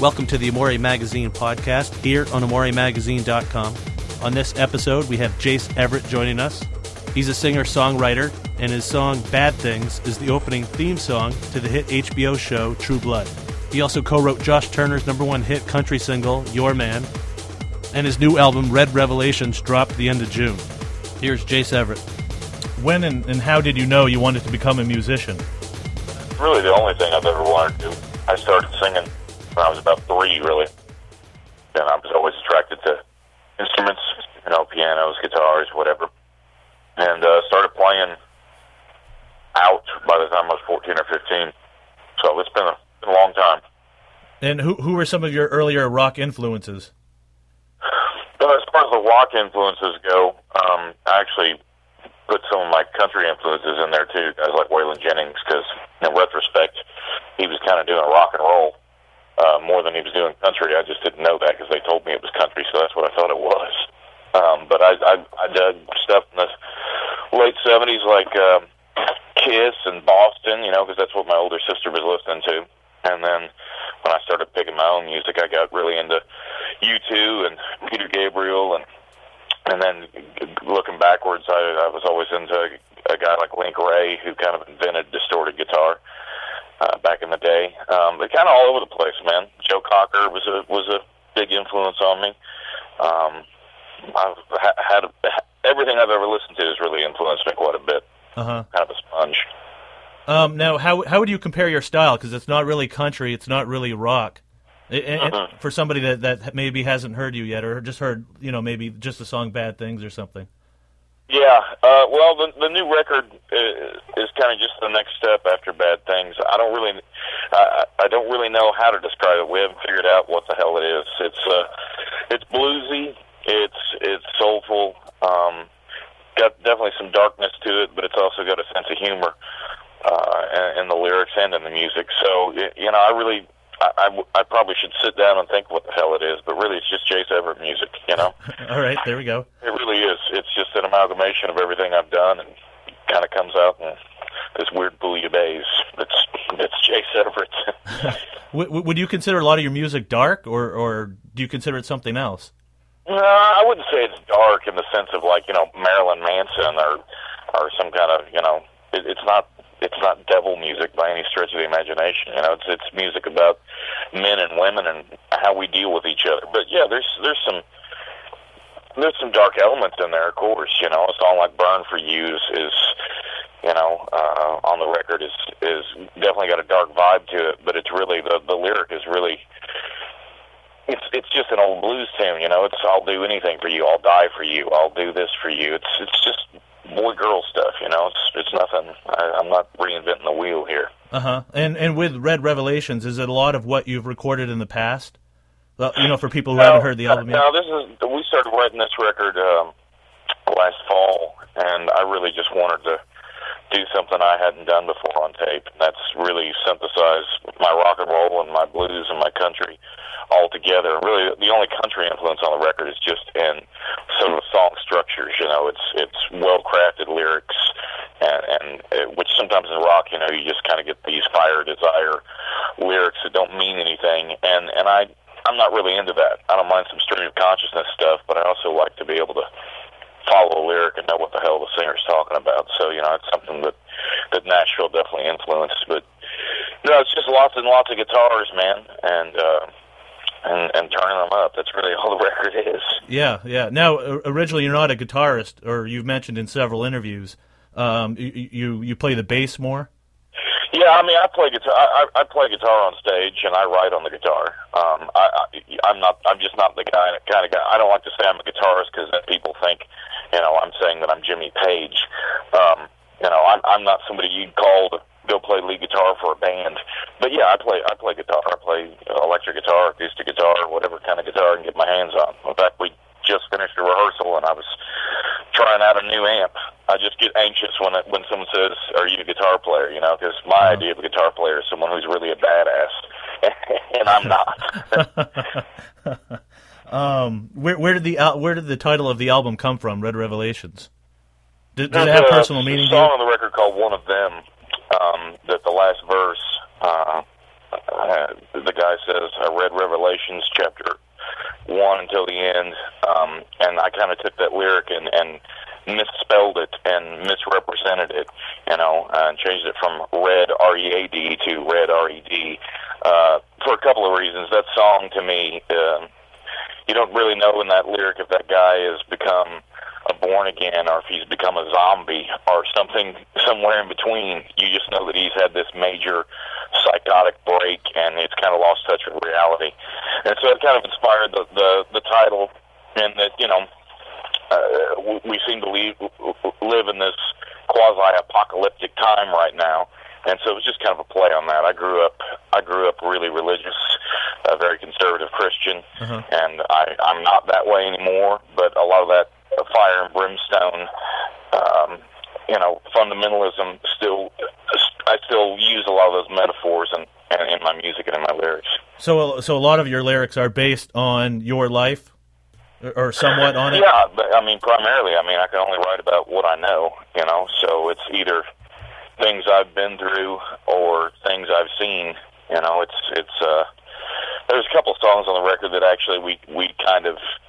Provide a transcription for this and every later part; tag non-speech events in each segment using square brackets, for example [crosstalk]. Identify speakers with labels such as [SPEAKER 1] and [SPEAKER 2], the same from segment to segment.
[SPEAKER 1] Welcome to the Amore Magazine podcast here on AmoreMagazine.com. On this episode, we have Jace Everett joining us. He's a singer songwriter, and his song Bad Things is the opening theme song to the hit HBO show True Blood. He also co wrote Josh Turner's number one hit country single, Your Man, and his new album, Red Revelations, dropped the end of June. Here's Jace Everett. When and, and how did you know you wanted to become a musician?
[SPEAKER 2] really the only thing I've ever wanted to do. I started singing when I was about three, really. And I was always attracted to instruments, you know, pianos, guitars, whatever. And uh, started playing out by the time I was 14 or 15. So it's been a, been a long time.
[SPEAKER 1] And who, who were some of your earlier rock influences? [sighs]
[SPEAKER 2] But as far as the rock influences go, um, I actually put some of my country influences in there too, guys like Waylon Jennings, because in retrospect, he was kind of doing rock and roll uh, more than he was doing country. I just didn't know that because they told me it was country, so that's what I thought it was. Um, but I, I, I dug stuff in the late '70s, like um, Kiss and Boston, you know, because that's what my older sister was listening to. And then when I started picking my own music, I got really into U2 and Peter Gabriel and and then looking backwards, I, I was always into a guy like Link Wray, who kind of invented distorted guitar back in the day. Um, kind of all over the place, man. Joe Cocker was a was a big influence on me. Um, I've ha- had a, everything I've ever listened to has really influenced me quite a bit.
[SPEAKER 1] Uh huh.
[SPEAKER 2] Kind of a sponge.
[SPEAKER 1] Um, now, how how would you compare your style? Because it's not really country, it's not really rock. It, it,
[SPEAKER 2] Uh-huh.
[SPEAKER 1] For somebody that, that maybe hasn't heard you yet, or just heard, you know, maybe just the song "Bad Things" or something.
[SPEAKER 2] Yeah, uh, well, the the new record uh, is kind of just the next step after Bad Things. I don't really, I, I don't really know how to describe it. We haven't figured out what the hell it is. It's uh, it's bluesy. It's it's soulful. Um, got definitely some darkness to it, but it's also got a sense of humor uh, in, in the lyrics and in the music. So you know, I really. I, I, I probably should sit down and think what the hell it is, but really it's just Jace Everett music, you know? [laughs]
[SPEAKER 1] All right, there we go.
[SPEAKER 2] It really is. It's just an amalgamation of everything I've done, and kind of comes out in this weird bouillabaisse. It's it's Jace Everett. [laughs]
[SPEAKER 1] W- w- would you consider a lot of your music dark, or or do you consider it something else?
[SPEAKER 2] no, I wouldn't say it's dark in the sense of like you know Marilyn Manson or or some kind of you know. It, it's not it's not devil music by any stretch of the imagination. You know, it's it's music about men and women and how we deal with each other. But yeah, there's there's some there's some dark elements in there, of course. You know, a song like "Burn for You" is, is you know, uh, on the record is is definitely got a dark vibe to it, but it's really the the lyric is really it's it's just an old blues tune, you know. It's I'll do anything for you, I'll die for you, I'll do this for you. It's it's just boy girl stuff, you know. It's it's nothing. I, I'm not reinventing the wheel here.
[SPEAKER 1] Uh huh. And and with Red Revelations, is it a lot of what you've recorded in the past? Well, you know, for people who haven't heard the album yet.
[SPEAKER 2] No, this is we started writing this record um, last fall, and I really just wanted to do something I hadn't done before on tape. And that's really synthesize my rock and roll and my blues and my country all together. Really, the only country influence on the record is just in sort of song structures. You know, it's it's well crafted lyrics, and and uh, which sometimes in rock, you know, you just kind of get these fire desire lyrics that don't mean anything. And and I I'm not really into that. I don't mind some stream of consciousness stuff, but I also like to be able to follow a lyric and know what the hell the singer's talking about. So you know, it's something that that Nashville definitely influenced. But no, it's just lots and lots of guitars, man, and. uh and, and turning them up. That's really [laughs] all the record is.
[SPEAKER 1] Yeah, yeah. Now, originally, you're not a guitarist, or you've mentioned in several interviews. Um, you, you you play the bass more.
[SPEAKER 2] Yeah, I mean, I play guitar. I, I play guitar on stage, and I write on the guitar. Um, I, I I'm not. I'm just not the guy kind of guy. I don't like to say I'm a guitarist because then people think, you know, I'm saying that I'm Jimmy Page. Um, you know, I'm I'm not somebody you'd call to go play lead guitar for a band. But yeah, I play I play guitar. I play electric guitar, acoustic guitar, whatever kind of guitar I can get my hands on. In fact, we just finished a rehearsal, and I was trying out a new amp. I just get anxious when it, when someone says, "Are you a guitar player?" You know, because my idea of a guitar player is someone who's really a badass, [laughs] and I'm not. [laughs]
[SPEAKER 1] um, where where did the al- where did the title of the album come from? Red Revelations. Did, did it have personal meaning
[SPEAKER 2] a
[SPEAKER 1] to
[SPEAKER 2] song on the record called "One of Them." Um, that the last verse, uh, uh, the guy guy says, I read Revelations chapter one until the end, um, and I kind of took that lyric and, and misspelled it and misrepresented it, you know, and changed it from red R E A D to red R E D uh, for a couple of reasons. That song to me, uh, you don't really know in that lyric if that guy has become a born again or if he's become a zombie or something somewhere in between. You just know that he's had this major psychotic break and it's kind of lost touch with reality. And so it kind of inspired the the, the title and that you know uh, we seem to leave, live in this quasi apocalyptic time right now and so it was just kind of a play on that. I grew up, I grew up really religious, a very conservative Christian, uh-huh. and I, I'm not that way anymore. But a lot of that fire and brimstone, um, you know, fundamentalism still, I still use a lot of those metaphors in, in, in my music and in my lyrics.
[SPEAKER 1] So, so a lot of your lyrics are based on your life or somewhat on it?
[SPEAKER 2] Yeah, but I mean, primarily, I mean, I can only write about what I know, you know. So it's either things I've been through or things I've seen. You know, it's it's uh there's a couple songs on the record that actually we we kind of uh,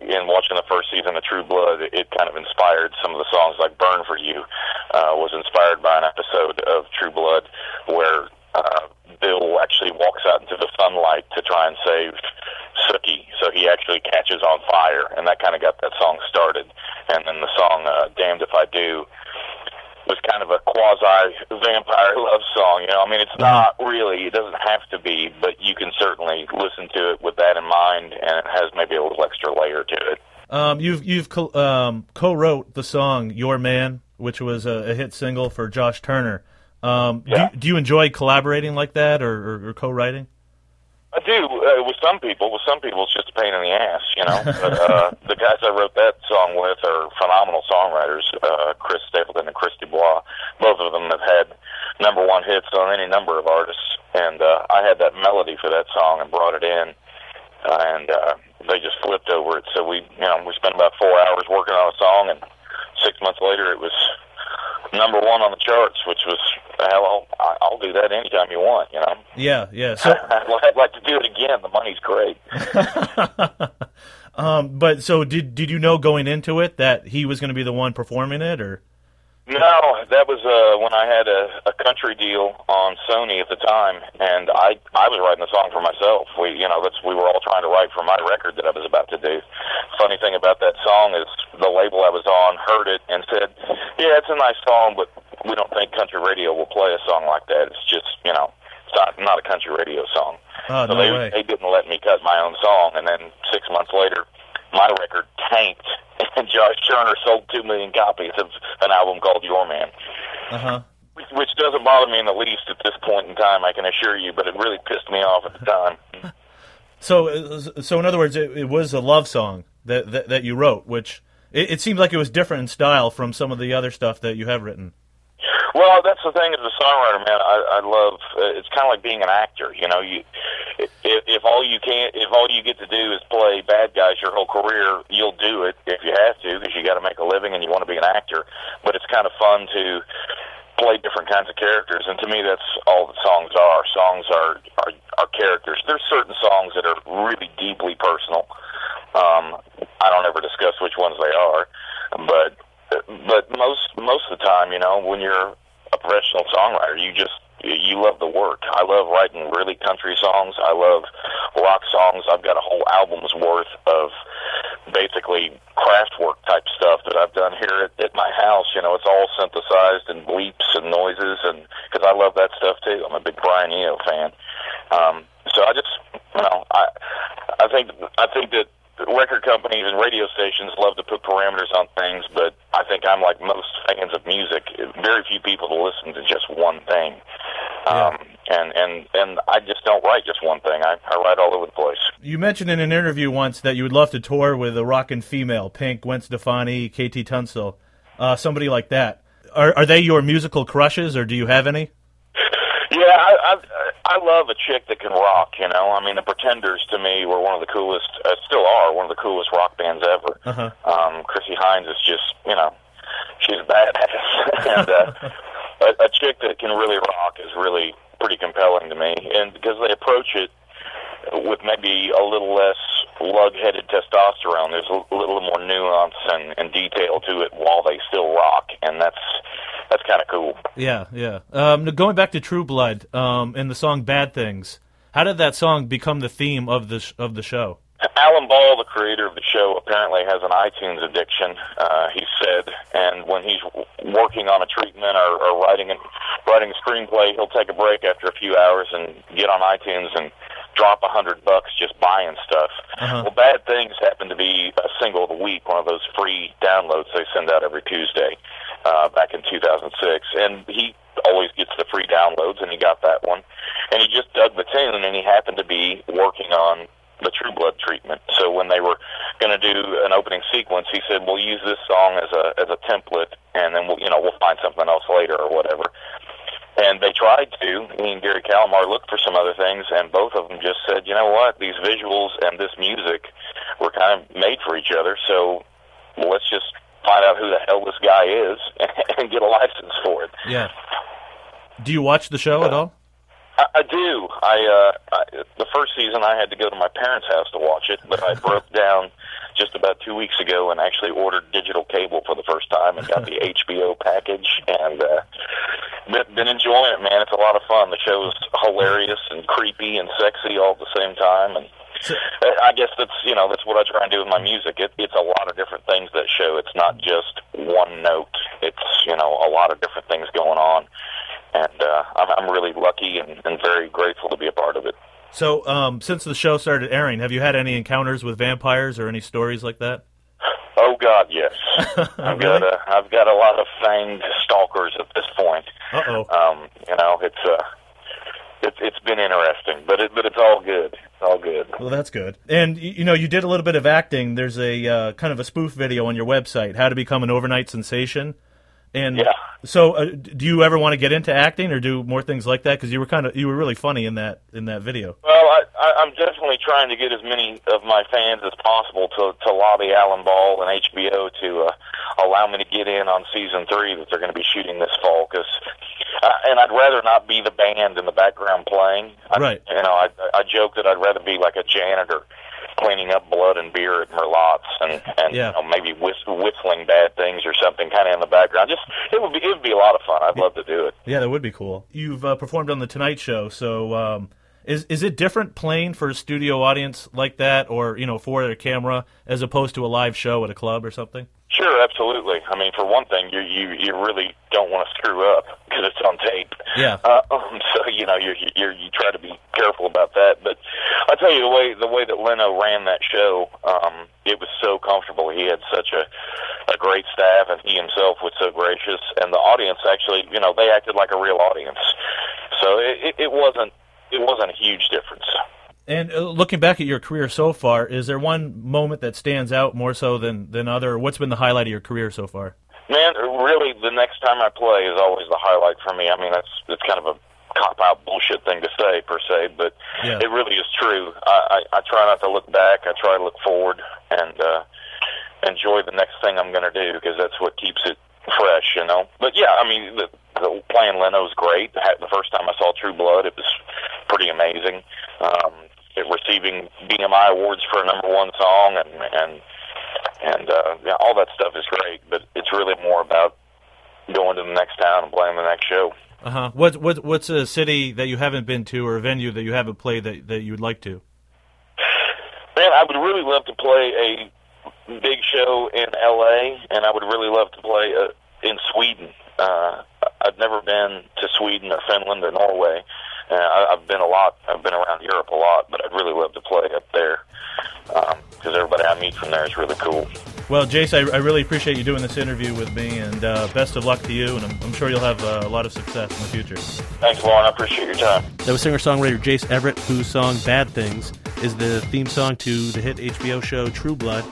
[SPEAKER 2] in watching the first season of True Blood, it kind of inspired some of the songs like "Burn for You" uh, was inspired by an episode of True Blood where uh, Bill actually walks out into the sunlight to try and save Sookie, so he actually catches on fire, and that kind of got that song started. And then the song uh, "Damned If I Do" was kind of a quasi vampire [laughs] love song. You know, I mean, it's not really. It doesn't have to be, but you can certainly listen to it with that in mind, and it has maybe a little extra layer to it.
[SPEAKER 1] Um, you've you've co- um, co-wrote the song "Your Man," which was a, a hit single for Josh Turner. Um, yeah. do, do you enjoy collaborating like that, or, or, or co-writing?
[SPEAKER 2] I do uh, with some people. With some people, it's just a pain in the ass, you know. but uh, [laughs] the guys I wrote that song with are phenomenal songwriters, uh, Chris Stapleton and Chris DuBois. Both of them have had number one hits on any number of artists, and uh, I had that melody for that song and brought it in, uh, and uh, they just flipped over it. So we, you know, we spent about four hours working on a song, and six months later, it was number one on the charts, which was hell. I'll, I'll do that anytime you want. You know.
[SPEAKER 1] Yeah, yeah. So [laughs]
[SPEAKER 2] I'd like to do it again. The money's great. [laughs]
[SPEAKER 1] um, but so did did you know going into it that he was going to be the one performing it, or?
[SPEAKER 2] No, that was uh, when I had a, a country deal on Sony at the time, and I I was writing the song for myself. We you know that's we were all trying to write for my record that I was about to do. Funny thing about that song is the label I was on heard it and said, "Yeah, it's a nice song, but we don't think country radio will play a song like that. It's just you know." It's not, not a country radio song.
[SPEAKER 1] Oh,
[SPEAKER 2] so
[SPEAKER 1] no
[SPEAKER 2] they,
[SPEAKER 1] way.
[SPEAKER 2] they didn't let me cut my own song, and then six months later, my record tanked, [laughs] and Josh Turner sold two million copies of an album called Your Man.
[SPEAKER 1] Uh huh.
[SPEAKER 2] Which, which doesn't bother me in the least at this point in time, I can assure you, but it really pissed me off at the time.
[SPEAKER 1] So, so in other words, it, it was a love song that that, that you wrote, which it, it seemed like it was different in style from some of the other stuff that you have written.
[SPEAKER 2] Well, that's the thing as a songwriter, man. I, I love. Uh, it's kind of like being an actor. You know, you if, if all you can, if all you get to do is play bad guys your whole career, you'll do it if you have to because you got to make a living and you want to be an actor. But it's kind of fun to play different kinds of characters, and to me, that's all that songs are. Songs are are, are characters. There's certain songs that are really deeply personal. Um, I don't ever discuss which ones they are, but but most most of the time, you know, when you're a professional songwriter, you just you love the work. I love writing really country songs. I love rock songs. I've got a whole album's worth of basically Kraftwerk type stuff that I've done here at, at my house. You know, it's all synthesized and bleeps and noises, and because I love that stuff too. I'm a big Brian Eno fan. Um, so I just, you know, I I think I think that record companies and radio stations love to put parameters on things, but I think I'm like most fans of music. Very few people listen to just one thing,
[SPEAKER 1] Yeah.
[SPEAKER 2] um, and and and I just don't write just one thing. I, I write all over the place.
[SPEAKER 1] You mentioned in an interview once that you would love to tour with a rockin' female, Pink, Gwen Stefani, KT Tunstall, uh, somebody like that. Are, are they your musical crushes, or do you have any?
[SPEAKER 2] Yeah, I, I I love a chick that can rock. You know, I mean, the Pretenders to me were one of the coolest, uh, still are one of the coolest rock bands ever.
[SPEAKER 1] Uh-huh.
[SPEAKER 2] Um, Chrissie Hynde is just, you know, she's a badass, [laughs] and uh, [laughs] a, a chick that can really rock is really pretty compelling to me, and because they approach it with maybe a little less lug-headed testosterone. There's a little more nuance and, and detail to it while they still rock, and that's that's kind of cool.
[SPEAKER 1] Yeah, yeah. Um, going back to True Blood um, and the song "Bad Things," how did that song become the theme of the sh- of the show?
[SPEAKER 2] Alan Ball, the creator of the show, apparently has an iTunes addiction. Uh, he said, and when he's working on a treatment or, or writing a, writing a screenplay, he'll take a break after a few hours and get on iTunes and drop a hundred bucks just buying stuff. Uh-huh. Well, Bad Things happen to be a single of the week, one of those free downloads they send out every Tuesday uh, back in 2006, and he always gets the free downloads, and he got that one, and he just dug the tune, and he happened to be working on the True Blood treatment. So when they were going to do an opening sequence, he said, "We'll use this song as a as a template, and then we'll you know we'll find something else later or whatever." And they tried to. Me and Gary Calamar looked for some other things, and both of them just said, "You know what? These visuals and this music were kind of made for each other. So let's just find out who the hell this guy is [laughs] and get a license for it."
[SPEAKER 1] Yeah. Do you watch the show at uh, all?
[SPEAKER 2] I, I do. I, uh, I the first season I had to go to my parents' house to watch it, but I [laughs] broke down just about two weeks ago and actually ordered digital cable for the first time and got the [laughs] HBO package and uh, been, been enjoying it, man. It's a lot of fun. The show is hilarious and creepy and sexy all at the same time, and I guess that's you know that's what I try and do with my music. It, it's a lot of different things that show. It's not just one note. It's you know a lot of different things going on and uh, I'm, I'm really lucky and, and very grateful to be a part of it.
[SPEAKER 1] So, um, since the show started airing, have you had any encounters with vampires or any stories like that?
[SPEAKER 2] Oh God, yes. [laughs] I've really? got a I've got a lot of fanged stalkers at this point.
[SPEAKER 1] Uh oh.
[SPEAKER 2] Um, you know, it's uh it's it's been interesting, but it but it's all good. It's all good.
[SPEAKER 1] Well, that's good. And you know, you did a little bit of acting. There's a uh, kind of a spoof video on your website, "How to Become an Overnight Sensation." And
[SPEAKER 2] yeah.
[SPEAKER 1] so, uh, do you ever want to get into acting or do more things like that? Because you were kind of you were really funny in that in that video.
[SPEAKER 2] Well, I, I, I'm definitely trying to get as many of my fans as possible to to lobby Alan Ball and HBO to uh, allow me to get in on season three that they're going to be shooting this fall. Because, uh, and I'd rather not be the band in the background playing. I,
[SPEAKER 1] right.
[SPEAKER 2] You know, I I joke that I'd rather be like a janitor cleaning up blood and beer at Merlotte's and and
[SPEAKER 1] yeah.
[SPEAKER 2] you know, maybe whistling bad things or something kind of in the background. Just it would be it would be a lot of fun. I'd love to do it.
[SPEAKER 1] Yeah, that would be cool. You've uh, performed on the Tonight Show, so um, is is it different playing for a studio audience like that, or you know, for a camera as opposed to a live show at a club or something?
[SPEAKER 2] Sure, absolutely. I mean, for one thing, you you you really don't want to screw up because it's on tape.
[SPEAKER 1] Yeah.
[SPEAKER 2] Uh, [laughs] um, so you know you you you try to be careful about that. But I tell you the way the way that Leno ran that show, um, it was so comfortable. He had such a a great staff, and he himself was so gracious. And the audience actually, you know, they acted like a real audience. So it, it, it wasn't it wasn't a huge difference.
[SPEAKER 1] And uh, looking back at your career so far, is there one moment that stands out more so than than other? What's been the highlight of your career so far?
[SPEAKER 2] Man, really, the next time I play is always the highlight for me. I mean, that's it's kind of a cop out bullshit thing to say per se, but
[SPEAKER 1] yeah.
[SPEAKER 2] it really is true. I, I I try not to look back. I try to look forward and uh, enjoy the next thing I'm going to do because that's what keeps it fresh, you know. But yeah, I mean, the, the playing Leno's great. The first time I saw True Blood, it was pretty amazing. Um, receiving BMI awards for a number one song and and and uh, yeah, all that stuff is great. But it's really more about going to the next town and playing the next show.
[SPEAKER 1] Uh huh. What what what's a city that you haven't been to or a venue that you haven't played that that you'd like to?
[SPEAKER 2] Man, I would really love to play a big show in L.A. and I would really love to play uh, in Sweden. Uh, I've never been to Sweden or Finland or Norway, uh, I, I've been a lot. I've been around Europe a lot, but I'd really love to play up there because um, everybody I meet from there is really cool.
[SPEAKER 1] Well, Jace, I, I really appreciate you doing this interview with me, and uh, best of luck to you. And I'm, I'm sure you'll have uh, a lot of success in the future.
[SPEAKER 2] Thanks, Lauren. I appreciate your time.
[SPEAKER 1] That was singer-songwriter Jace Everett, whose song "Bad Things" is the theme song to the hit HBO show True Blood.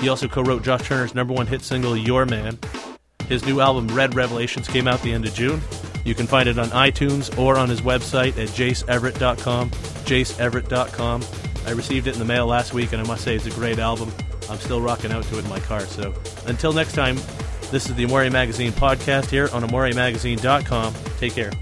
[SPEAKER 1] He also co-wrote Josh Turner's number one hit single "Your Man." His new album Red Revelations came out the end of June. You can find it on iTunes or on his website at jaceeverett.com. Jaceeverett.com. I received it in the mail last week, and I must say it's a great album. I'm still rocking out to it in my car. So until next time, this is the Amore Magazine podcast here on AmoreMagazine.com. Take care.